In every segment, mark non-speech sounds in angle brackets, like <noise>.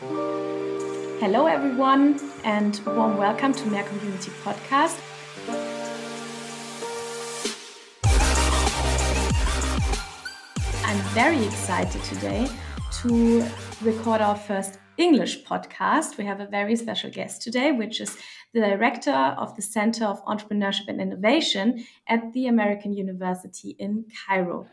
Hello, everyone, and warm welcome to Mehr Community Podcast. I'm very excited today to record our first English podcast. We have a very special guest today, which is the director of the Center of Entrepreneurship and Innovation at the American University in Cairo.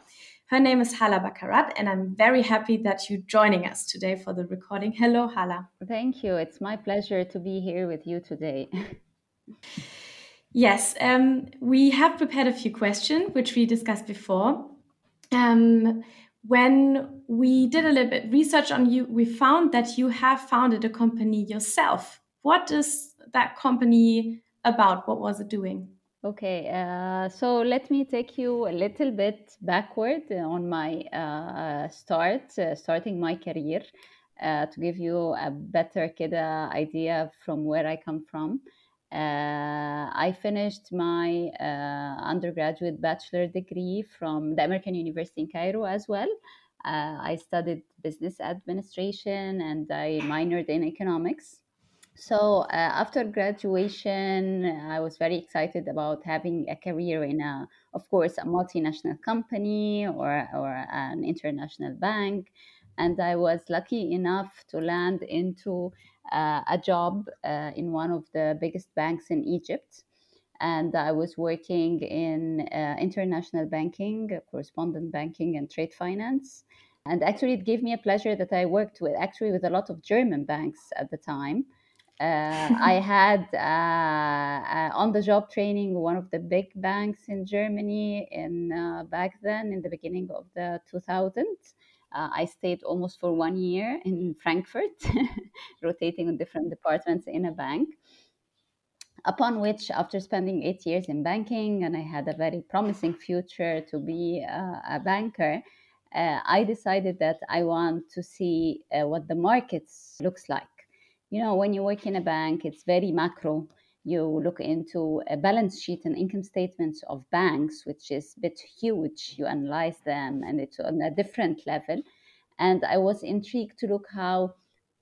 Her name is Hala Barakat, and I'm very happy that you're joining us today for the recording. Hello, Hala. Thank you. It's my pleasure to be here with you today. yes, um, we have prepared a few questions, which we discussed before. Um, when we did a little bit research on you, we found that you have founded a company yourself. What is that company about? What was it doing? Okay, uh, so let me take you a little bit backward on my uh, start, uh, starting my career, uh, to give you a better kida idea from where I come from. Uh, I finished my uh, undergraduate bachelor degree from the American University in Cairo as well. I studied business administration and I minored in economics. So uh, after graduation, I was very excited about having a career in a, of course, a multinational company or or an international bank, and I was lucky enough to land into uh, a job uh, in one of the biggest banks in Egypt. And I was working in uh, international banking, correspondent banking, and trade finance. And actually, it gave me a pleasure that I worked with actually with a lot of German banks at the time I had uh, uh, on the job training one of the big banks in Germany in uh, back then in the beginning of the 2000s. Uh, I stayed almost for one year in Frankfurt, <laughs> rotating on different departments in a bank. Upon which, after spending eight years in banking, and I had a very promising future to be a banker, uh, I decided that I want to see what the markets looks like you know, when you work in a bank, it's very macro. You look into a balance sheet and income statements of banks, which is a bit huge. You analyze them and it's on a different level. And I was intrigued to look how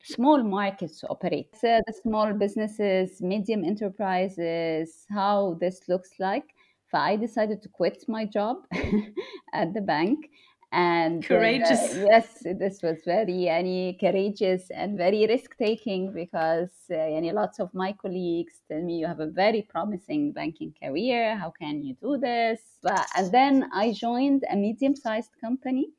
small markets operate. So the small businesses, medium enterprises, how this looks like. So I decided to quit my job <laughs> at the bank and courageous. uh, <laughs> yes this was very any courageous and very risk taking because uh, any lots of my colleagues tell me you have a very promising banking career. How can you do this? But, and then i joined a medium sized company.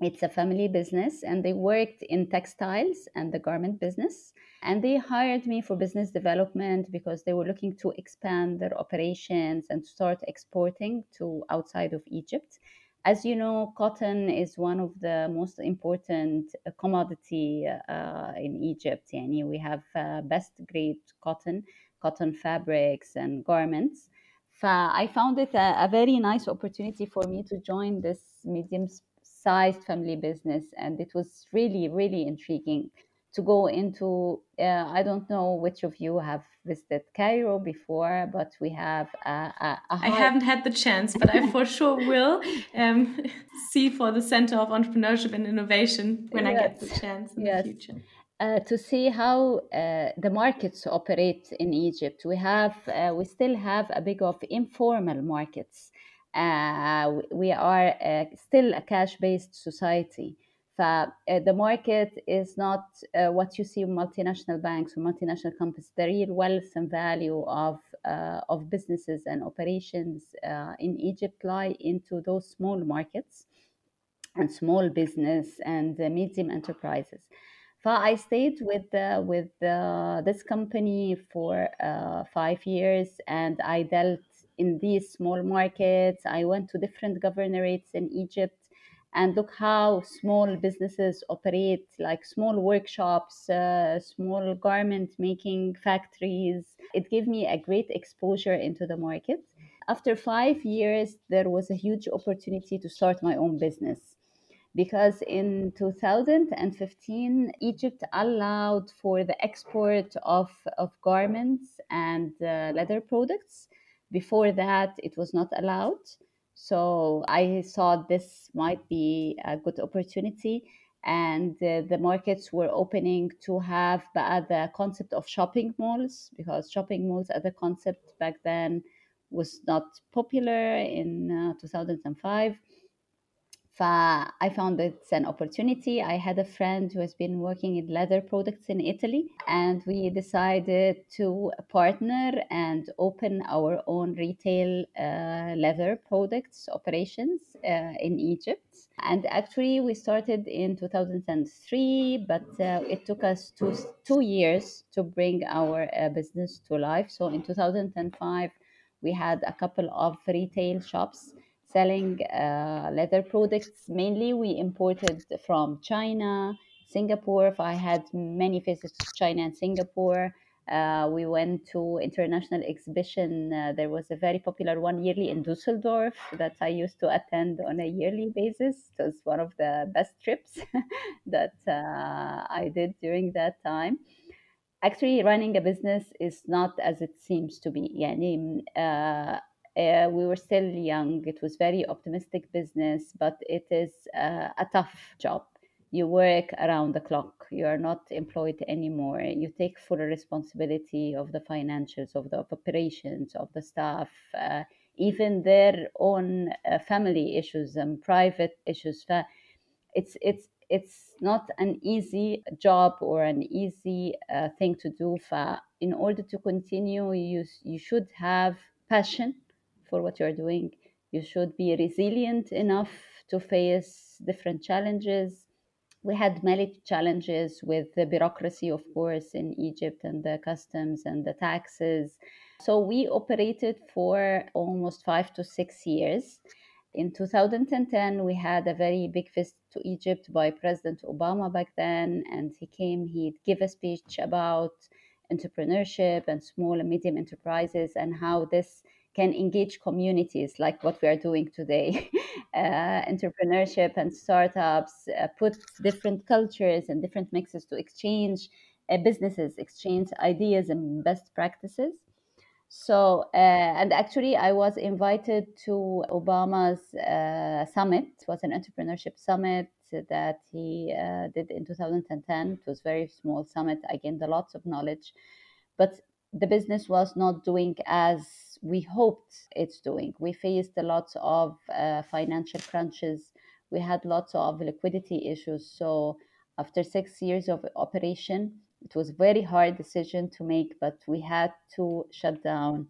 It's a family business and they worked in textiles and the garment business. And they hired me for business development because they were looking to expand their operations and start exporting to outside of egypt as you know, cotton is one of the most important uh, commodity uh, in Egypt. Yani we have uh, best grade cotton, cotton fabrics and garments. I found it a, a, very nice opportunity for me to join this medium sized family business, and it was really, really intriguing to go into. Uh, I don't know which of you have visited Cairo before, but we have a, a, a I haven't had the chance, but I for sure will <laughs> um, <laughs> see for the Center of Entrepreneurship and Innovation when yes. I get the chance in yes. the future. Uh, to see how uh, the markets operate in Egypt. We have, uh, we still have a big of informal markets. Uh, we are uh, still a cash-based society. Uh, the market is not uh, what you see in multinational banks or multinational companies. The real wealth and value of uh, of businesses and operations uh, in Egypt lie into those small markets and small business and medium enterprises. I stayed with with this company for uh, five years, and I dealt in these small markets. I went to different governorates in Egypt and look how small businesses operate like small workshops uh, small garment making factories. It gave me a great exposure into the market. After five years there was a huge opportunity to start my own business. Because in 2015 egypt allowed for the export of, of garments and uh, leather products. Before that it was not allowed so I thought this might be a good opportunity. and uh, the markets were opening to have the concept of shopping malls because shopping malls as a concept back then was not popular in uh, 2005 I found it's an opportunity. I had a friend who has been working in leather products in Italy, and we decided to partner and open our own retail uh, leather products operations uh, in Egypt. And actually, we started in 2003, but uh, it took us two, two years to bring our uh, business to life. So in 2005, we had a couple of retail shops selling uh, leather products. Mainly, we imported from China, Singapore. I had many visits to China and Singapore. Uh, we went to international exhibition. Uh, there was a very popular one yearly in Dusseldorf that I used to attend on a yearly basis. It was one of the best trips <laughs> that uh, I did during that time. Actually, running a business is not as it seems to be. Yani, uh, we were still young. It was very optimistic business, but it is uh, a tough job. You work around the clock. You are not employed anymore. You take full responsibility of the financials of the operations of the staff uh, even their own uh, family issues and private issues. It's it's it's not an easy job or an easy uh, thing to do. In order to continue you you should have passion for what you're doing you should be resilient enough to face different challenges we had many challenges with the bureaucracy, of course, in Egypt and the customs and the taxes. So we operated for almost five to six years. In 2010, we had a very big visit to Egypt by President Obama back then, and he came, he gave a speech about entrepreneurship and small and medium enterprises and how this can engage communities like what we are doing today. <laughs> Uh, entrepreneurship and startups uh, put different cultures and different mixes to exchange uh, businesses exchange ideas and best practices. So uh, and actually i was invited to obama's uh, summit. It was an entrepreneurship summit that he uh, did in 2010 it was very small summit i gained a lot of knowledge. But the business was not doing as we hoped it's doing. We faced a lot of uh, financial crunches. We had lots of liquidity issues. So after six years of operation, it was a very hard decision to make, but we had to shut down.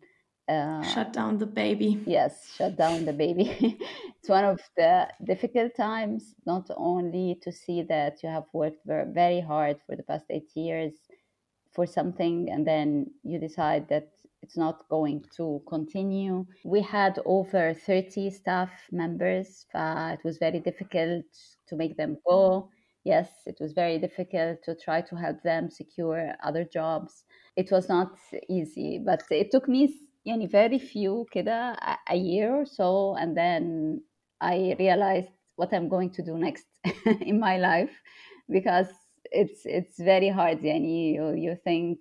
Uh, shut down the baby. Yes, shut down the baby. <laughs> it's one of the difficult times, not only to see that you have worked very, very hard for the past eight years for something and then you decide that it's not going to continue. We had over 30 staff members. Uh, it was very difficult to make them go. Yes, it was very difficult to try to help them secure other jobs. It was not easy, but it took me yani, very few kida, a year or so, and then I realized what I'm going to do next <laughs> in my life because it's it's very hard yani you, you think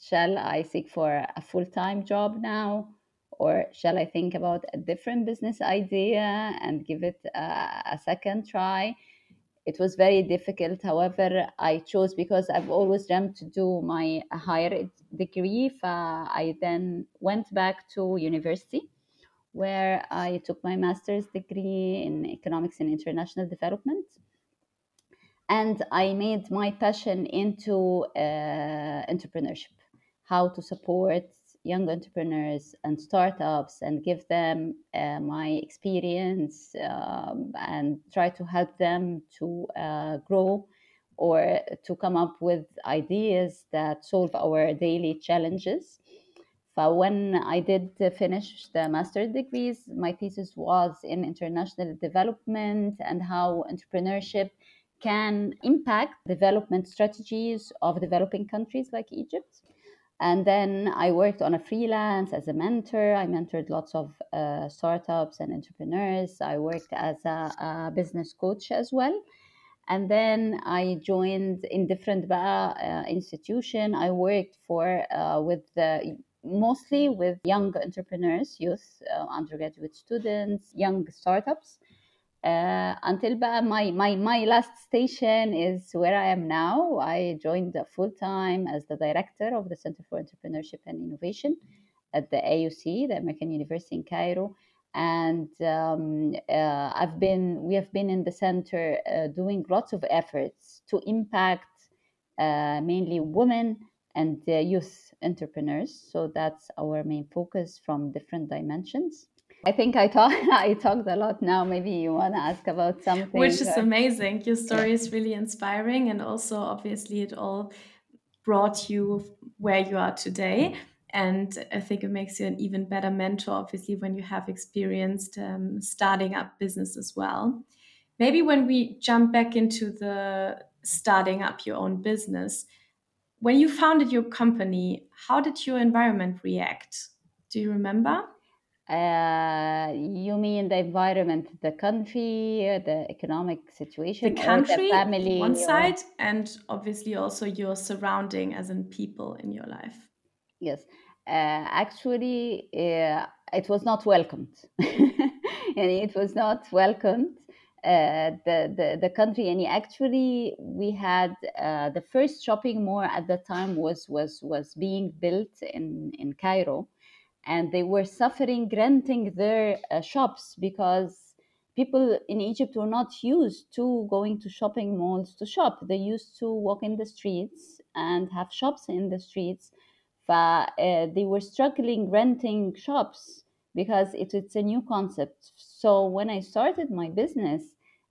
shall i seek for a full-time job now? Or shall i think about a different business idea and give it a, a second try? It was very difficult. However i chose because i've always dreamt to do my higher degree. Uh, I then went back to university where i took my master's degree in economics and international development and I made my passion into uh, entrepreneurship, how to support young entrepreneurs and startups and give them uh, my experience um, and try to help them to uh, grow or to come up with ideas that solve our daily challenges. So when I did finish the master's degrees, my thesis was in international development and how entrepreneurship can impact development strategies of developing countries like Egypt. And then I worked on a freelance as a mentor. I mentored lots of uh, startups and entrepreneurs. I worked as a, a, business coach as well. And then I joined in different uh, institution. I worked for uh, with the, mostly with young entrepreneurs, youth, uh, undergraduate students, young startups uh, until my, my, my last station is where I am now. I joined full time as the director of the Center for Entrepreneurship and Innovation at the AUC, the American University in Cairo. And um, uh, I've been, we have been in the center uh, doing lots of efforts to impact uh, mainly women and youth entrepreneurs. So that's our main focus from different dimensions. I think I talk <laughs> I talked a lot now. Maybe you want to ask about something. Which is or... amazing. Your story is really inspiring, and also obviously it all brought you where you are today. And I think it makes you an even better mentor, obviously, when you have experienced um, starting up business as well. Maybe when we jump back into the starting up your own business, when you founded your company, how did your environment react? Do you remember? Uh, you mean the environment, the country, the economic situation, the country, the family, one side, and obviously also your surrounding, as in people in your life. Yes, uh, actually, uh, it was not welcomed, <laughs> and it was not welcomed. Uh, the, the the country and actually we had uh, the first shopping mall at the time was was was being built in in Cairo and they were suffering renting their uh, shops because people in Egypt were not used to going to shopping malls to shop. They used to walk in the streets and have shops in the streets. But, uh, they were struggling renting shops because it, it's a new concept. So when I started my business,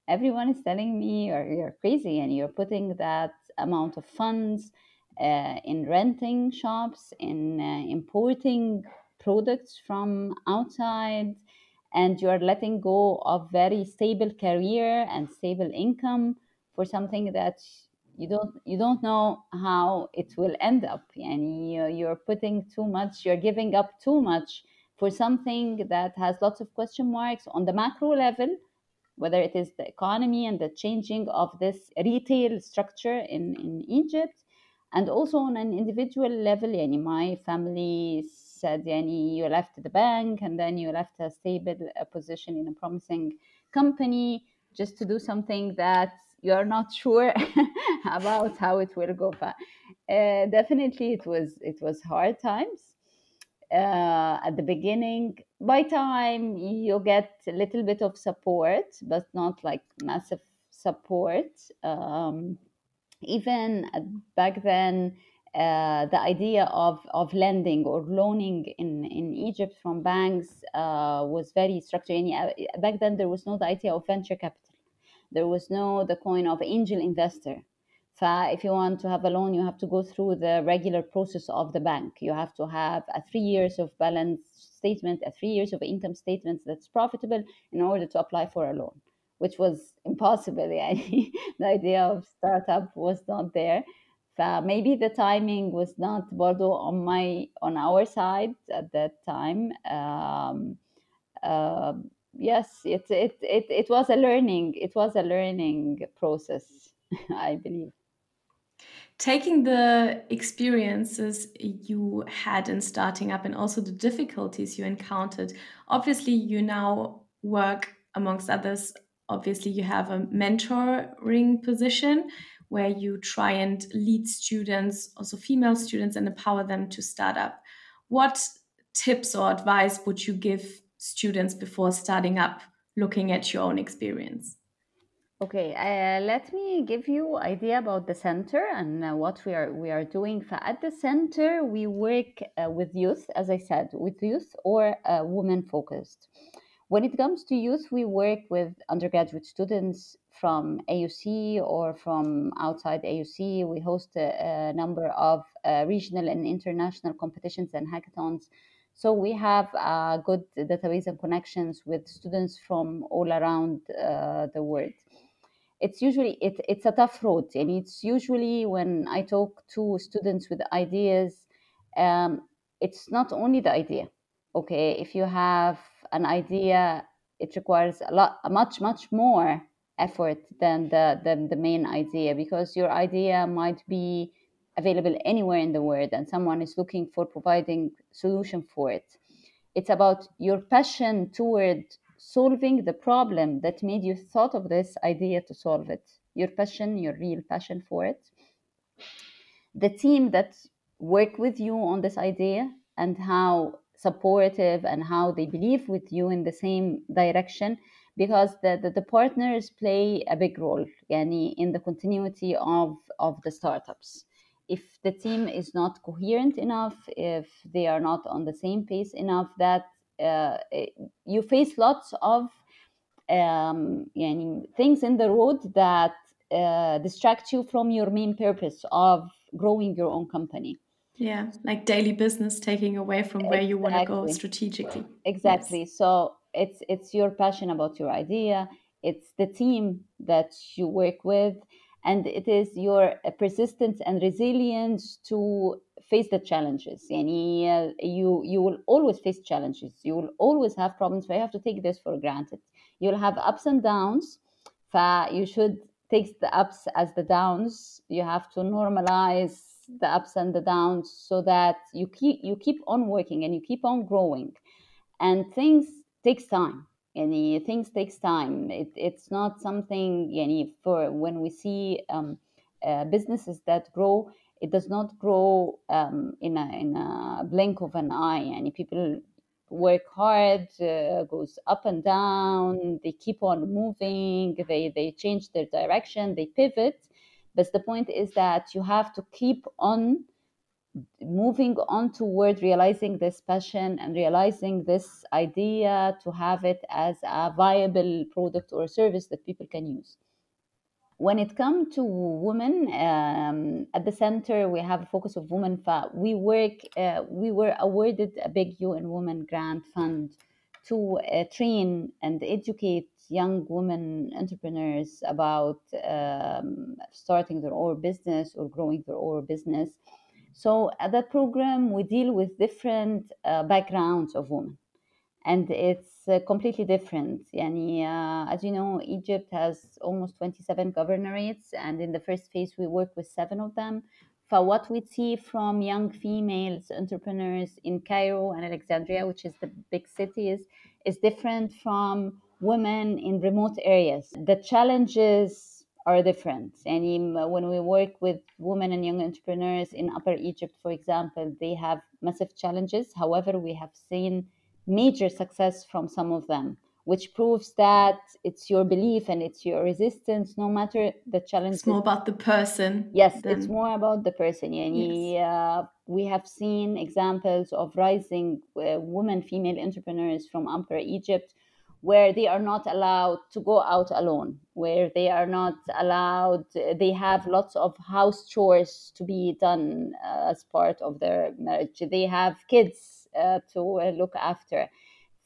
everyone is telling me you're, you're crazy and you're putting that amount of funds uh, in renting shops, in uh, importing products from outside and you are letting go of very stable career and stable income for something that you don't you don't know how it will end up. And you, you're putting too much you're giving up too much for something that has lots of question marks on the macro level whether it is the economy and the changing of this retail structure in, in egypt and also on an individual level yani my family said yani you left the bank and then you left a stable position in a promising company just to do something that you're not <laughs> sure <laughs> about how it will go uh, definitely it was it was hard times uh, at the beginning. By time you get a little bit of support but not like massive support um, even back then uh, the idea of, of lending or loaning in, in Egypt from banks uh, was very structured. Uh, back then, there was no the idea of venture capital. There was no the coin of angel investor. So if you want to have a loan, you have to go through the regular process of the bank. You have to have a three years of balance statement, a three years of income statement that's profitable in order to apply for a loan, which was impossible. <laughs> the idea of startup was not there maybe the timing was not Bordeaux on my on our side at that time. Um, uh, yes, it, it it it was a learning. It was a learning process, <laughs> I believe. Taking the experiences you had in starting up and also the difficulties you encountered, obviously you now work amongst others. Obviously, you have a mentoring position where you try and lead students, also female students, and empower them to start up. What tips or advice would you give students before starting up, looking at your own experience? Okay, uh, let me give you idea about the center and uh, what we are we are doing. At the center, we work uh, with youth, as I said, with youth or uh, women focused. When it comes to youth, we work with undergraduate students from AUC or from outside AUC. We host a, a number of uh, regional and international competitions and hackathons. So we have a good database and connections with students from all around uh, the world. It's usually it, it's a tough road, and it's usually when I talk to students with ideas, um, it's not only the idea. Okay, if you have an idea, it requires a lot, much, much more effort than the, the, the main idea because your idea might be available anywhere in the world and someone is looking for providing solution for it. It's about your passion toward solving the problem that made you thought of this idea to solve it. Your passion your real passion for it. The team that work with you on this idea and how supportive and how they believe with you in the same direction because the, the, the partners play a big role yani, in the continuity of, of the startups if the team is not coherent enough if they are not on the same pace enough that uh, you face lots of um, yani, things in the road that uh, distract you from your main purpose of growing your own company. Yeah, like daily business taking away from where exactly. you want to go strategically. Exactly. Yes. So it's it's your passion about your idea. It's the team that you work with, and it is your persistence and resilience to face the challenges. And uh, you you will always face challenges. You will always have problems. But you have to take this for granted. You'll have ups and downs. You should take the ups as the downs you have to normalize the ups and the downs so that you keep you keep on working and you keep on growing and things takes time and things takes time it, it's not something yani, for when we see um, uh, businesses that grow it does not grow um, in, a, in a blink of an eye and people work hard, uh, goes up and down. They keep on moving. They they change their direction. They pivot. But the point is that you have to keep on moving on toward realizing this passion and realizing this idea to have it as a viable product or service that people can use. When it comes to women um, at the center we have a focus of women we work uh, we were awarded a big un women grant fund to uh, train and educate young women entrepreneurs about um, starting their own business or growing their own business so at that program we deal with different uh, backgrounds of women and it's uh, completely different. Yani, uh, as you know, Egypt has almost 27 governorates, and in the first phase, we work with seven of them. For what we see from young females entrepreneurs in Cairo and Alexandria, which is the big cities, is different from women in remote areas. The challenges are different. And when we work with women and young entrepreneurs in Upper Egypt, for example, they have massive challenges. However, we have seen major success from some of them which proves that it's your belief and it's your resistance no matter the challenge it's more about the person yes than... it's more about the person yani, yes. uh, we have seen examples of rising uh, women female entrepreneurs from upper egypt where they are not allowed to go out alone where they are not allowed they have lots of house chores to be done uh, as part of their marriage they have kids uh, to uh, look after.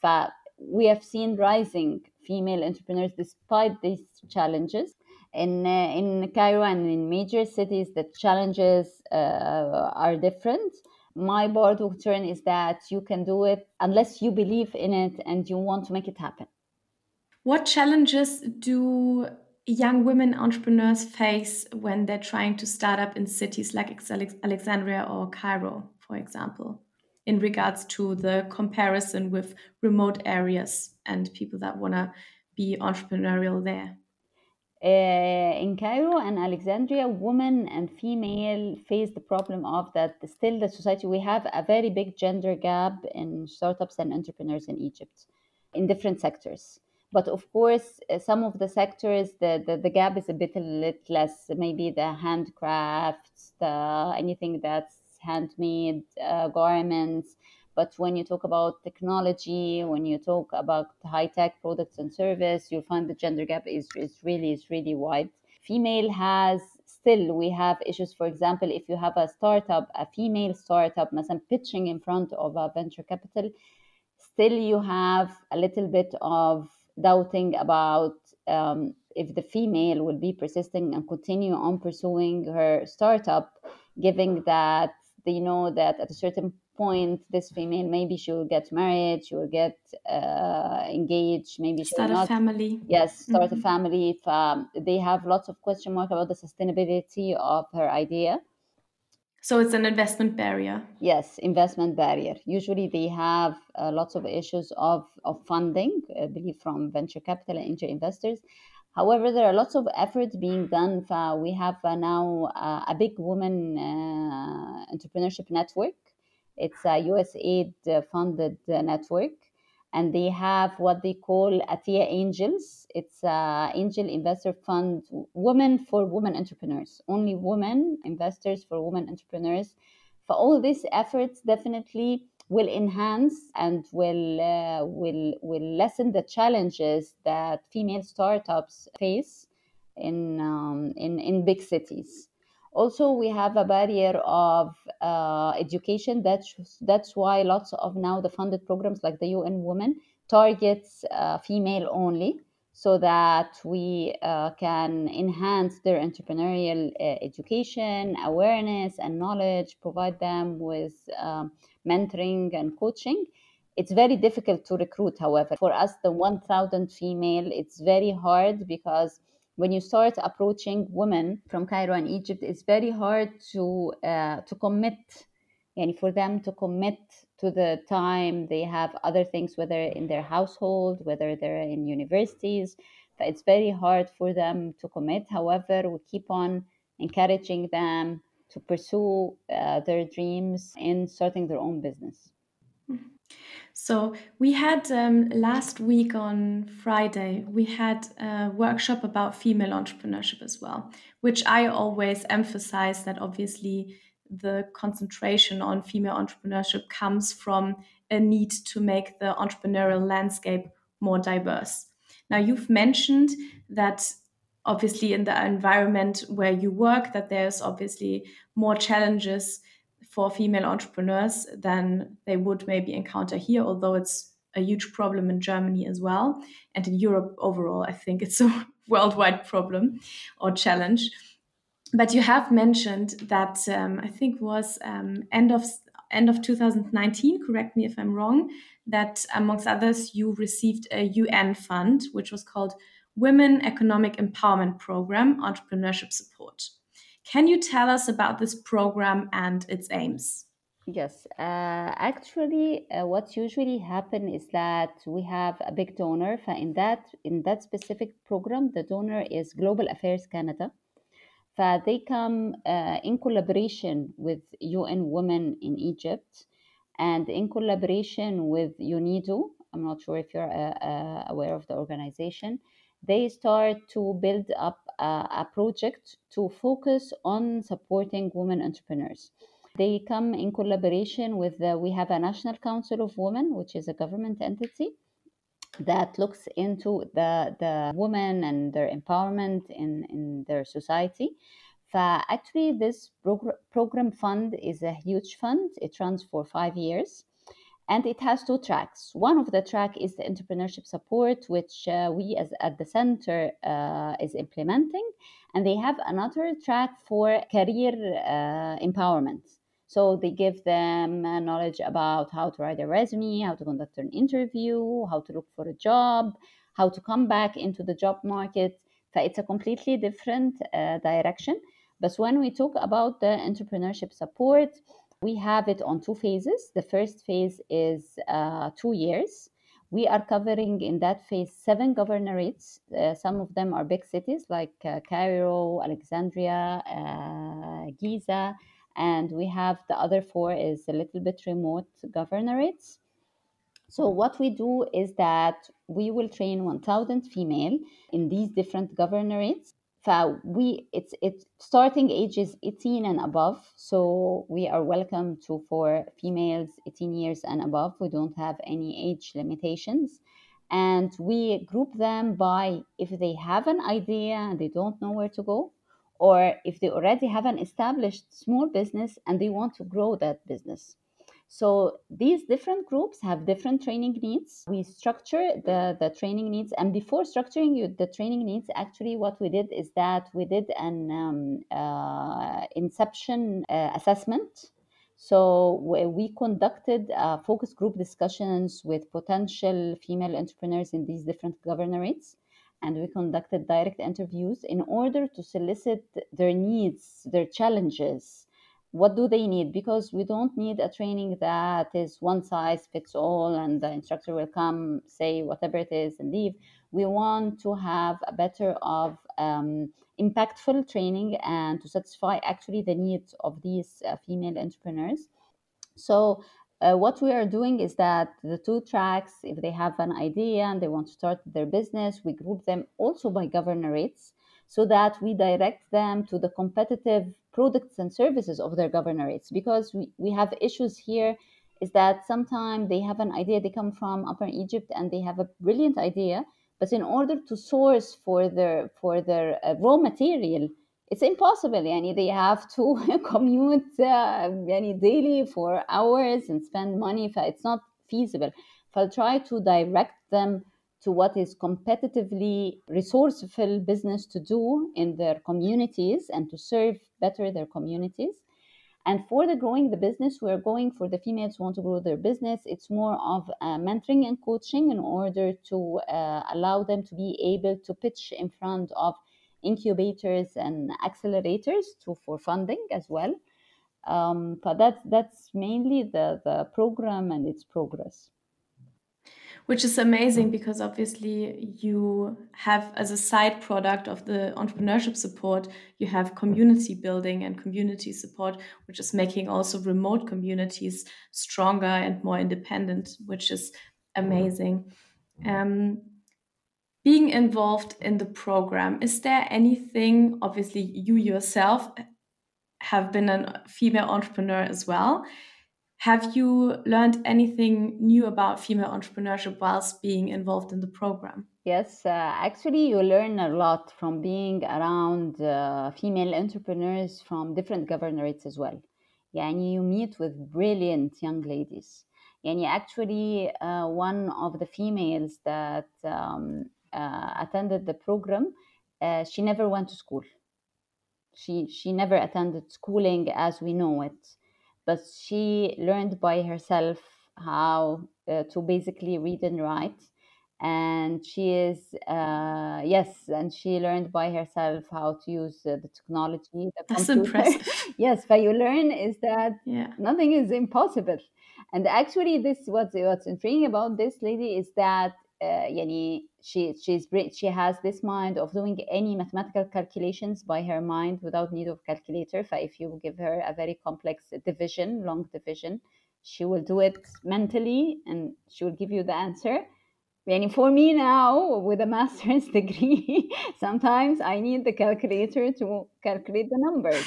But we have seen rising female entrepreneurs despite these challenges. In, uh, in Cairo and in major cities, the challenges are different my board turn is that you can do it unless you believe in it and you want to make it happen. What challenges do young women entrepreneurs face when they're trying to start up in cities like Alexandria or Cairo, for example? in regards to the comparison with remote areas and people that want to be entrepreneurial there? Uh, in Cairo and Alexandria, women and female face the problem of that still the society we have a very big gender gap in startups and entrepreneurs in Egypt in different sectors. But of course, uh, some of the sectors the, the, the gap is a bit a little less. Maybe the handcrafts, the anything that's handmade uh, garments. But when you talk about technology, when you talk about high tech products and service, you'll find the gender gap is, is really is really wide. Female has still we have issues. For example, if you have a startup, a female startup, مثلا pitching in front of a venture capital, still you have a little bit of doubting about um, if the female will be persisting and continue on pursuing her startup, given that they know that at a certain point this female maybe she will get married she will get uh, engaged maybe she'll a not, family yes start mm-hmm. a family if um, they have lots of question mark about the sustainability of her idea So it's an investment barrier. Yes, investment barrier. Usually they have uh, lots of issues of, of funding, I believe from venture capital and angel investors. However, there are lots of efforts being done. we have uh, now uh, a big woman uh, entrepreneurship network. It's a USAID funded network and they have what they call Atia Angels. It's an angel investor fund, women for women entrepreneurs, only women investors for women entrepreneurs. For all these efforts, definitely will enhance and will uh, will will lessen the challenges that female startups face in um, in in big cities. Also, we have a barrier of uh, education. That's that's why lots of now the funded programs like the UN Women targets uh, female only, so that we uh, can enhance their entrepreneurial uh, education, awareness, and knowledge. Provide them with um, mentoring and coaching. It's very difficult to recruit, however. For us, the 1,000 female, it's very hard because when you start approaching women from Cairo and Egypt, it's very hard to uh, to commit, and for them to commit to the time they have other things, whether in their household, whether they're in universities. It's very hard for them to commit. However, we keep on encouraging them to pursue uh, their dreams in starting their own business. Mm-hmm. So we had um, last week on Friday, we had a workshop about female entrepreneurship as well, which I always emphasize that obviously the concentration on female entrepreneurship comes from a need to make the entrepreneurial landscape more diverse. Now, you've mentioned that obviously in the environment where you work that there's obviously more challenges for female entrepreneurs than they would maybe encounter here, although it's a huge problem in Germany as well. And in Europe overall, I think it's a <laughs> worldwide problem or challenge. But you have mentioned that um, I think was um, end of end of 2019. Correct me if I'm wrong. That amongst others, you received a UN fund, which was called Women Economic Empowerment Program Entrepreneurship Support. Can you tell us about this program and its aims? Yes, uh, actually, uh, what usually happen is that we have a big donor. In that in that specific program, the donor is Global Affairs Canada. They come uh, in collaboration with UN Women in Egypt and in collaboration with UNIDO. I'm not sure if you're uh, uh, aware of the organization they start to build up a, project to focus on supporting women entrepreneurs. They come in collaboration with the, we have a National Council of Women, which is a government entity that looks into the, the women and their empowerment in, in their society. Actually, this progr- program fund is a huge fund. It runs for five years and it has two tracks. One of the track is the entrepreneurship support which uh, we as at the center uh, is implementing. And they have another track for career uh, empowerment. So they give them uh, knowledge about how to write a resume how to conduct an interview how to look for a job how to come back into the job market. So it's a completely different uh, direction. But when we talk about the entrepreneurship support we have it on two phases. The first phase is uh, two years. We are covering in that phase seven governorates. Uh, some of them are big cities like uh, Cairo, Alexandria, uh, Giza, and we have the other four is a little bit remote governorates. So what we do is that we will train 1,000 female in these different governorates we it's it's starting ages 18 and above so we are welcome to for females 18 years and above we don't have any age limitations. And we group them by if they have an idea and they don't know where to go or if they already have an established small business and they want to grow that business so these different groups have different training needs. We structure the, the training needs, and before structuring the training needs, actually, what we did is that we did an um, uh, inception uh, assessment. So we conducted uh, focus group discussions with potential female entrepreneurs in these different governorates and we conducted direct interviews in order to solicit their needs, their challenges, what do they need? Because we don't need a training that is one size fits all and the instructor will come say whatever it is and leave. We want to have a better of um, impactful training and to satisfy actually the needs of these uh, female entrepreneurs. So uh, what we are doing is that the two tracks if they have an idea and they want to start their business we group them also by governorates so that we direct them to the competitive products and services of their governorates because we, we have issues here is that sometimes they have an idea they come from upper egypt and they have a brilliant idea but in order to source for their for their uh, raw material it's impossible. Yani they have to <laughs> commute uh, yani daily for hours and spend money it's not feasible. If i try to direct them to what is competitively resourceful business to do in their communities and to serve better their communities. And for the growing the business, we're going for the females who want to grow their business. It's more of uh, mentoring and coaching in order to uh, allow them to be able to pitch in front of incubators and accelerators to for funding as well. Um, but that's that's mainly the the program and its progress which is amazing because obviously you have as a side product of the entrepreneurship support you have community building and community support which is making also remote communities stronger and more independent which is amazing. Um, being involved in the program is there anything obviously you yourself have been a female entrepreneur as well have you learned anything new about female entrepreneurship whilst being involved in the program? Yes, uh, actually, you learn a lot from being around uh, female entrepreneurs from different governorates as well. And you meet with brilliant young ladies. Yani actually, uh, one of the females that um, uh, attended the program, uh, she never went to school. She she never attended schooling as we know it but she learned by herself how uh, to basically read and write and she is uh, yes and she learned by herself how to use uh, the technology the <laughs> that's computer. impressive <laughs> yes but you learn is that yeah. nothing is impossible and actually this what's what's intriguing about this lady is that yani she she's she has this mind of doing any mathematical calculations by her mind without need of calculator. If you give her a very complex division long division she will do it mentally and she will give you the answer. And for me now with a master's <laughs> degree sometimes i need the calculator to calculate the numbers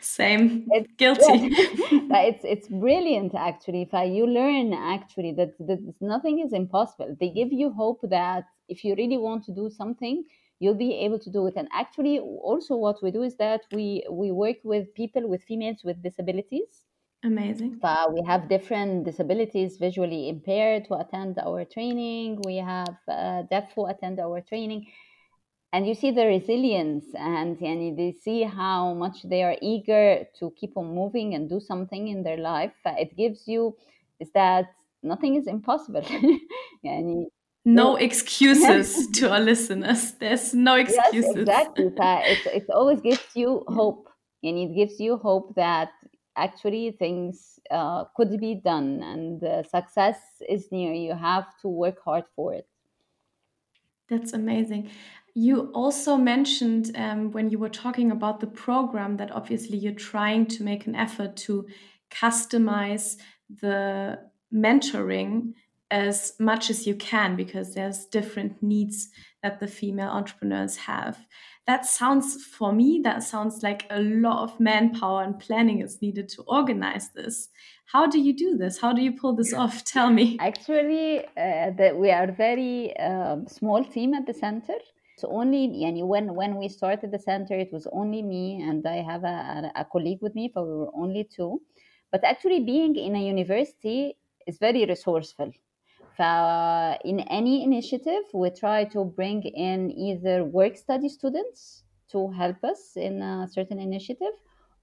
same. It's, guilty. <laughs> it's it's brilliant actually. If you learn actually that, that nothing is impossible. They give you hope that if you really want to do something you'll be able to do it. And actually also what we do is that we we work with people with females with disabilities. Amazing. Uh, we have different disabilities visually impaired who attend our training. We have uh, deaf who attend our training and you see the resilience and, and they see how much they are eager to keep on moving and do something in their life. It gives you is that nothing is impossible. <laughs> And no excuses <laughs> to our listeners. There's no excuses. yes, exactly <laughs> it, it always gives you hope. And it gives you hope that actually things uh, could be done and uh, success is near. You have to work hard for it. That's amazing you also mentioned um, when you were talking about the program that obviously you're trying to make an effort to customize the mentoring as much as you can because there's different needs that the female entrepreneurs have. That sounds for me, that sounds like a lot of manpower and planning is needed to organize this. How do you do this? How do you pull this off? Tell me. Actually, uh, that we are very uh, small team at the center so only yani when when we started the center, it was only me and I have a, a colleague with me, but we were only two. But actually, being in a university is very resourceful. In any initiative, we try to bring in either work study students to help us in a certain initiative,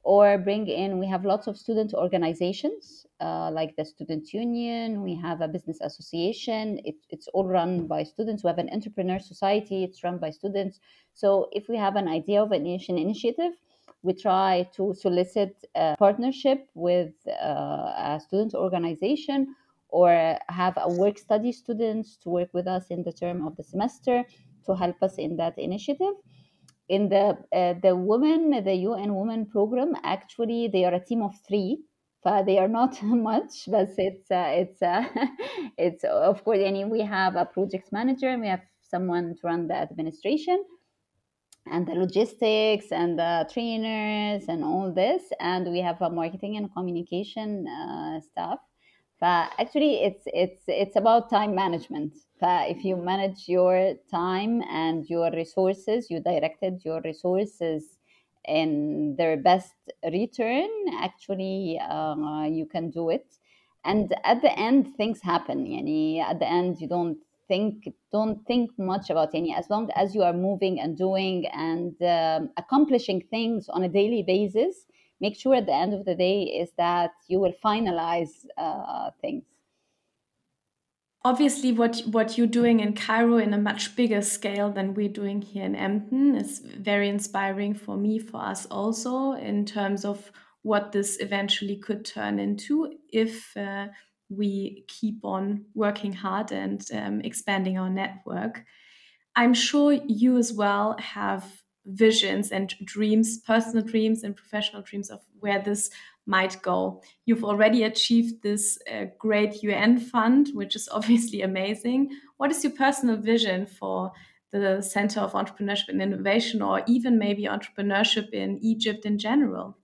or bring in we have lots of student organizations uh, like the student union we have a business association it, it's all run by students we have an entrepreneur society it's run by students. So if we have an idea of an initiative we try to solicit a partnership with uh, a student organization or have a work study students to work with us in the term of the semester to help us in that initiative in the uh, the women the UN Women program actually they are a team of three they are not <laughs> much but it's uh, it's uh, <laughs> it's of course any we have a project manager and we have someone to run the administration and the logistics and the trainers and all this and we have a marketing and communication uh, staff but actually it's it's it's about time management. If you manage your time and your resources you directed your resources in their best return actually uh, you can do it. And at the end things happen yani. At the end you don't think don't think much about any. As long as you are moving and doing and um, accomplishing things on a daily basis make sure at the end of the day is that you will finalize uh, things obviously what what you're doing in Cairo in a much bigger scale than we're doing here in Emden is very inspiring for me for us also in terms of what this eventually could turn into if uh, we keep on working hard and um, expanding our network. I'm sure you as well have visions and dreams, personal dreams and professional dreams of where this might go. You've already achieved this uh, great UN fund, which is <laughs> obviously amazing. What is your personal vision for the Center of Entrepreneurship and Innovation, or even maybe entrepreneurship in Egypt in general?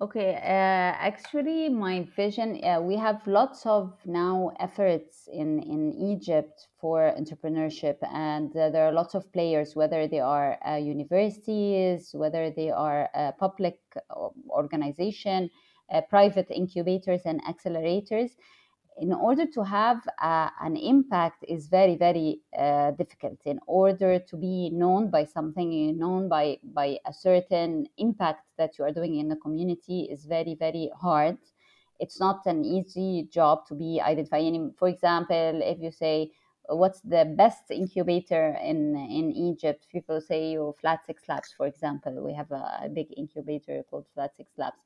Okay, uh, actually, my vision, uh, we have lots of now efforts in, in Egypt for entrepreneurship, and uh, there are lots of players, whether they are uh, universities, whether they are a public uh, organization, uh, private incubators and accelerators in order to have uh, an impact is very very uh, difficult. In order to be known by something known by by a certain impact that you are doing in the community is very very hard. It's not an easy job to be identified. For example if you say what's the best incubator in in egypt? People say oh, flat six labs for example. We have a, a big incubator called flat six labs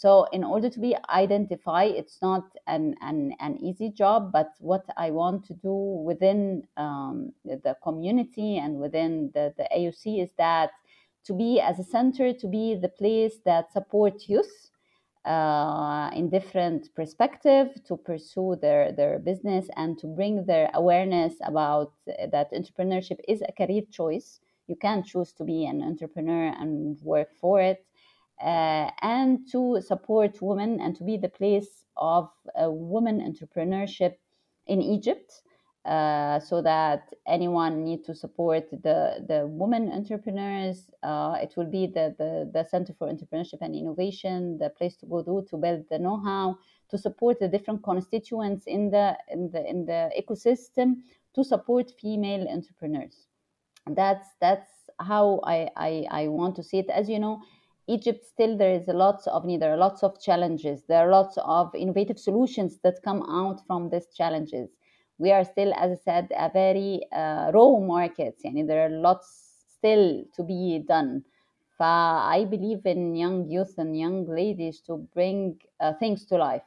so in order to be identified, it's not an, an, an easy job, but what I want to do within um, the community and within the, the AUC is that to be as a center, to be the place that support youth uh, in different perspective to pursue their, their business and to bring their awareness about that entrepreneurship is a career choice. You can choose to be an entrepreneur and work for it uh, and to support women and to be the place of uh, women entrepreneurship in Egypt. Uh, so that anyone need to support the the women entrepreneurs. Uh, it will be the, the the Center for Entrepreneurship and Innovation, the place to go to to build the know-how, to support the different constituents in the in the in the ecosystem to support female entrepreneurs. That's that's how I, I I want to see it. As you know, Egypt still there is a lots of need, there are lots of challenges. There are lots of innovative solutions that come out from these challenges. We are still, as I said, a very uh, raw market. and there are lots still to be done. I believe in young youth and young ladies to bring uh, things to life.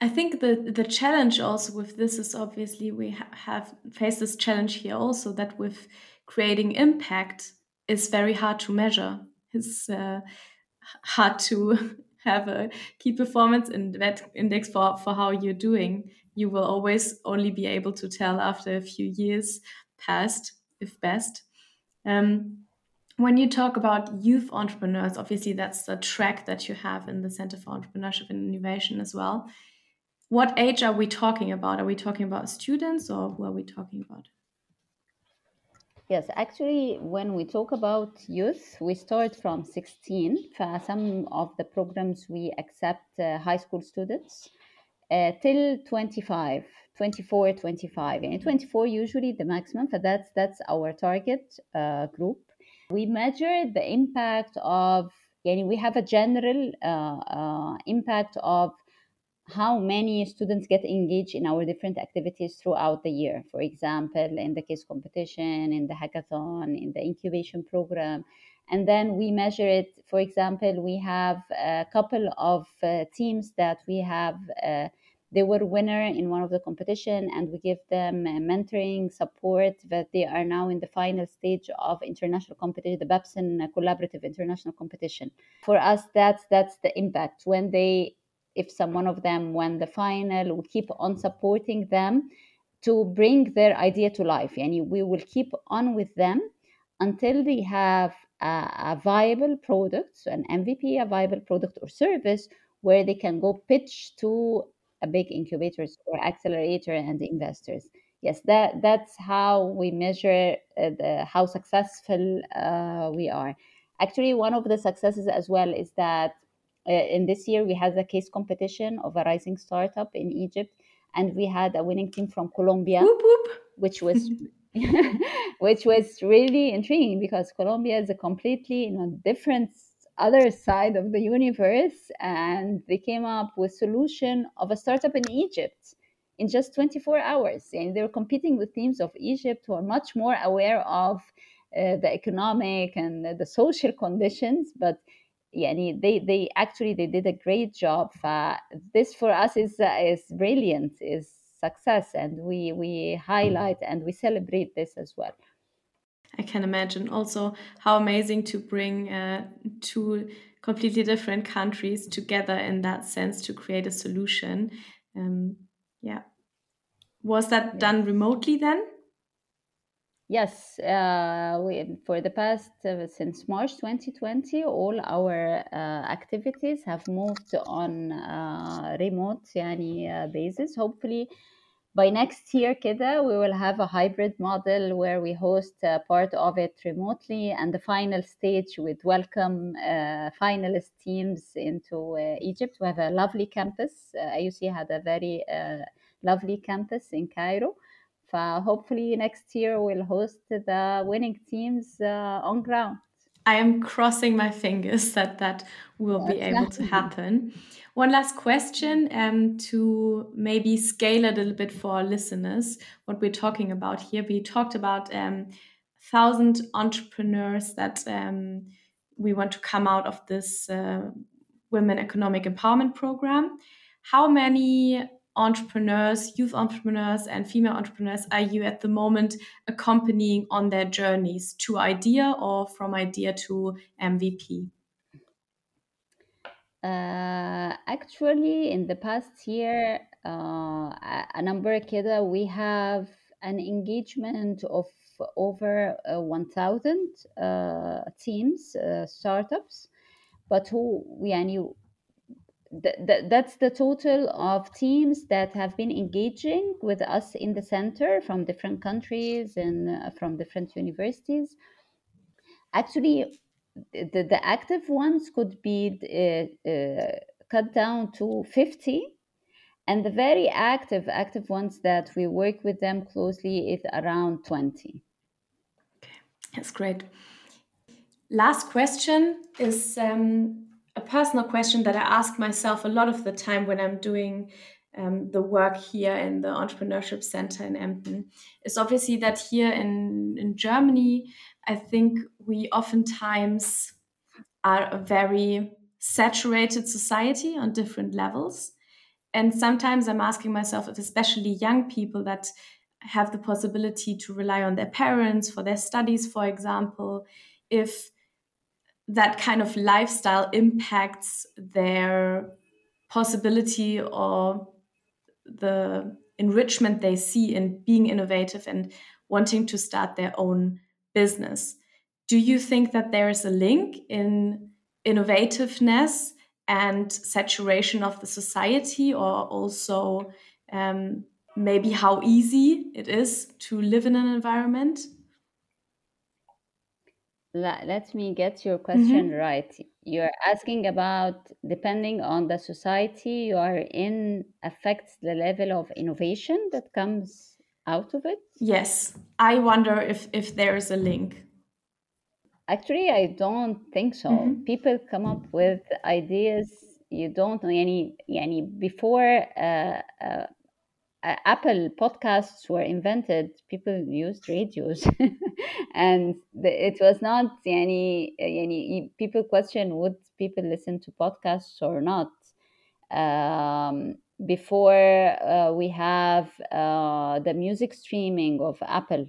I think the the challenge also with this is obviously we ha have faced this challenge here also that with creating impact is very hard to measure it's uh, hard to <laughs> have a key performance index for, for how you're doing. You will always only be able to tell after a few years past, if best. Um, when you talk about youth entrepreneurs, obviously that's the track that you have in the Center for Entrepreneurship and Innovation as well. What age are we talking about? Are we talking about students or who are we talking about? Yes, actually, when we talk about youth, we start from 16. For some of the programs, we accept uh, high school students uh, till 25, 24, 25. And 24 usually the maximum, but that's, that's our target uh, group. We measure the impact of, yani we have a general uh, uh, impact of how many students get engaged in our different activities throughout the year. For example, in the case competition, in the hackathon, in the incubation program. and then we measure it. For example, we have a couple of uh, teams that we have. Uh, they were winner in one of the competition, and we give them mentoring support. That they are now in the final stage of international competition, the Babson Collaborative International Competition. For us, that's that's the impact when they. If someone of them won the final, we keep on supporting them to bring their idea to life. And we will keep on with them until they have a, a viable product, so an MVP, a viable product or service where they can go pitch to a big incubators or accelerator and investors. Yes, that that's how we measure uh, the, how successful uh, we are. Actually, one of the successes as well is that in this year we had a case competition of a rising startup in Egypt, and we had a winning team from Colombia, whoop, whoop. which was <laughs> <laughs> which was really intriguing because Colombia is a completely you know, different other side of the universe and they came up with solution of a startup in Egypt in just 24 hours and they were competing with teams of Egypt who are much more aware of uh, the economic and the social conditions but yeah they they actually they did a great job uh, this for us is uh, is brilliant is success and we we highlight and we celebrate this as well. I can imagine also how amazing to bring uh, two completely different countries together in that sense to create a solution. Um, yeah. Was that done remotely then Yes, uh, we, for the past uh, since March 2020, all our uh, activities have moved on uh, remote any uh, basis. Hopefully, by next year, كده, we will have a hybrid model where we host uh, part of it remotely and the final stage with welcome finalist teams into Egypt. We have a lovely campus. AUC had a very lovely campus in Cairo hopefully next year we'll host the winning teams uh, on ground. I am crossing my fingers that that will be able to happen. One last question um, to maybe scale a little bit for our listeners what we're talking about here. We talked about um, thousand entrepreneurs that um, we want to come out of this uh, women economic empowerment program. How many entrepreneurs, youth entrepreneurs, and female entrepreneurs are you at the moment accompanying on their journeys to idea or from idea to MVP? Uh, actually, in the past year, uh, a number kida, we have an engagement of over uh, 1,000 uh, teams, uh, startups, but who we yani, th- th- that's the total of teams that have been engaging with us in the center from different countries and uh, from different universities. Actually, the, the active ones could be uh, uh, cut down to 50 and the very active active ones that we work with them closely is around 20 okay that's great. Last question is um, a personal question that I ask myself a lot of the time when I'm doing um, the work here in the Entrepreneurship Center in Emden is obviously that here in, in Germany, I think we oftentimes are a very saturated society on different levels. And sometimes I'm asking myself if, especially young people that have the possibility to rely on their parents for their studies, for example, if that kind of lifestyle impacts their possibility or the enrichment they see in being innovative and wanting to start their own business. Do you think that there is a link in innovativeness and saturation of the society, or also um, maybe how easy it is to live in an environment? Let, let me get your question mm-hmm. right. You're asking about depending on the society you are in affects the level of innovation that comes out of it? Yes. I wonder if if there is a link. Actually, I don't think so. Mm-hmm. People come up with ideas you don't know any any before uh, uh, Apple podcasts were invented, people used radios, <laughs> and the, it was not any any people question would people listen to podcasts or not. Um, before uh, we have uh, the music streaming of Apple,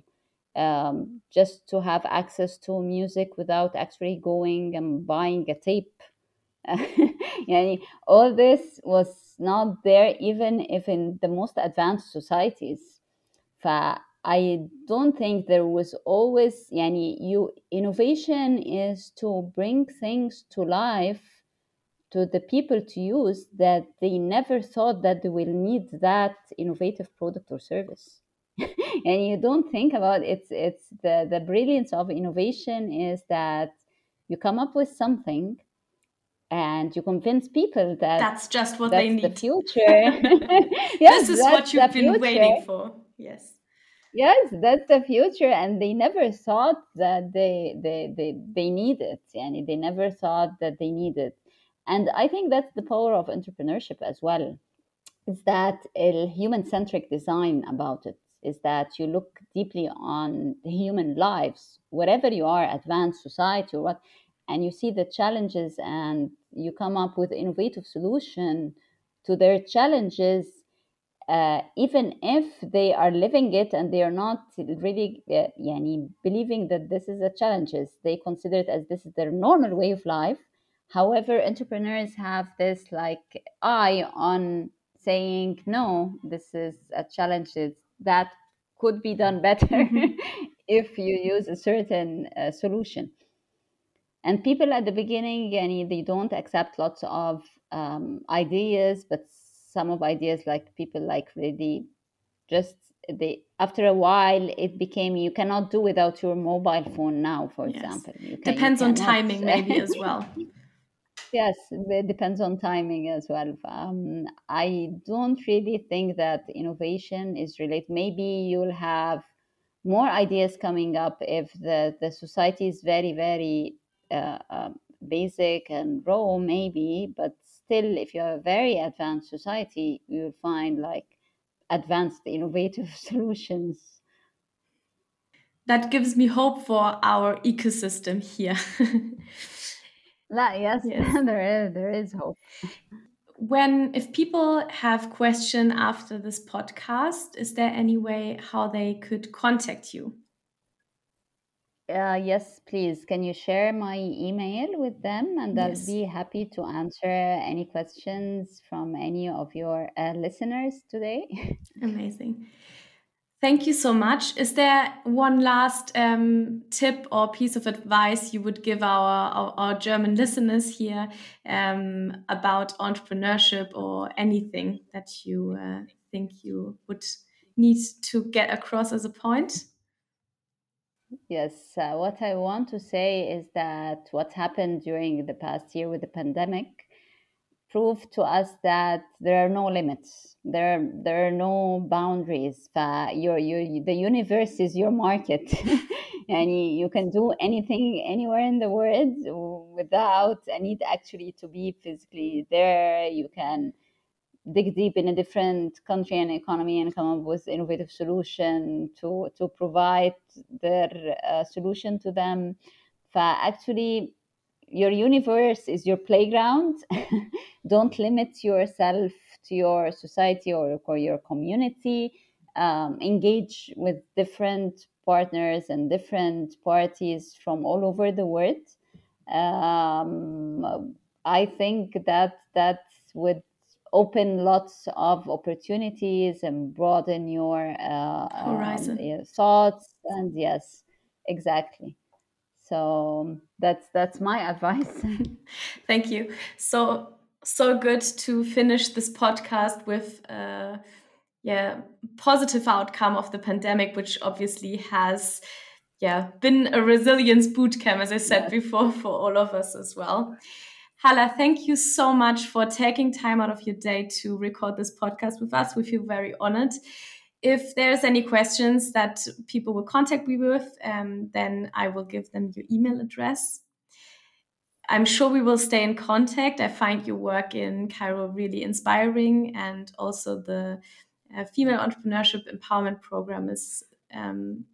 um, just to have access to music without actually going and buying a tape. <laughs> yani, all this was not there even if in the most advanced societies. I don't think there was always yani, you innovation is to bring things to life to the people to use that they never thought that they will need that innovative product or service <laughs> and you don't think about it, it's it's the the brilliance of innovation is that you come up with something and you convince people that that's just what that's they need. the future <laughs> <laughs> yes, this is what you've been future. waiting for. Yes. Yes that's the future and they never thought that they they they, they need it and they never thought that they need it. And i think that's the power of entrepreneurship as well is that a human centric design about it is that you look deeply on the human lives, wherever you are, advanced society or what, and you see the challenges and you come up with innovative solution to their challenges, uh, even if they are living it and they are not really uh, yani, believing that this is a challenges, they consider it as this is their normal way of life. However, entrepreneurs have this like eye on saying no, this is a challenge that could be done better mm-hmm. <laughs> if you use a certain uh, solution. And people at the beginning, yani, they don't accept lots of um, ideas, but some of ideas like people like really just they after a while it became you cannot do without your mobile phone now for yes. example can, depends on timing maybe as well <laughs> Yes, it depends on timing as well. Um, I don't really think that innovation is related. Maybe you'll have more ideas coming up if the, the society is very, very Uh, um, basic and raw, maybe, but still, if you're a very advanced society, you'll find like advanced, innovative <laughs> solutions. That gives me hope for our ecosystem here. <laughs> That, yes, <laughs> yes. there is there is hope. When if people have question after this podcast, is there any way how they could contact you? Uh, yes, please. Can you share my email with them? And I'll be happy to answer any questions from any of your uh, listeners today. <laughs> Amazing. Thank you so much. Is there one last um, tip or piece of advice you would give our, our, our German listeners here um, about entrepreneurship or anything that you uh, think you would need to get across as a point? Yes, uh, what I want to say is that what happened during the past year with the pandemic proved to us that there are no limits. There there are no boundaries. Your, your the universe is your market. <laughs> And you, you can do anything anywhere in the world without a need actually to be physically there. You can dig deep in a different country and economy and come up with innovative solution to to provide their uh, solution to them. Actually your universe is your playground. <laughs> Don't limit yourself to your society or, or your community. Um, engage with different partners and different parties from all over the world. Um, i think that that would open lots of opportunities and broaden your uh, horizon. um, thoughts and yes exactly. So that's that's my <laughs> advice. Thank you. So so good to finish this podcast with uh, yeah positive outcome of the pandemic which obviously has yeah been a resilience boot camp as i said yes. before for all of us as well Hala, thank you so much for taking time out of your day to record this podcast with us. We feel very honored. If there's any questions that people will contact me with, um, then I will give them your email address. I'm sure we will stay in contact. I find your work in Cairo really inspiring, and also the uh, female entrepreneurship empowerment program is um,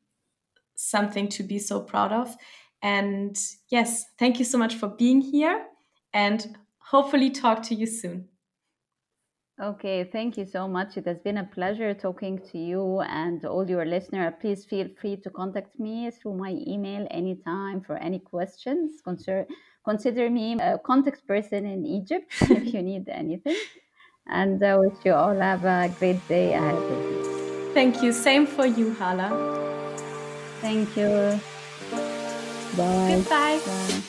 something to be so proud of. And yes, thank you so much for being here and hopefully talk to you soon. Okay, thank you so much. It has been a pleasure talking to you and all your listeners. Please feel free to contact me through my email anytime for any questions. Consider, consider me a contact person in Egypt <laughs> if you need anything. And I wish you all have a great day ahead of you. Thank you. Same for you, Hala. Thank you. Bye. Goodbye. Bye.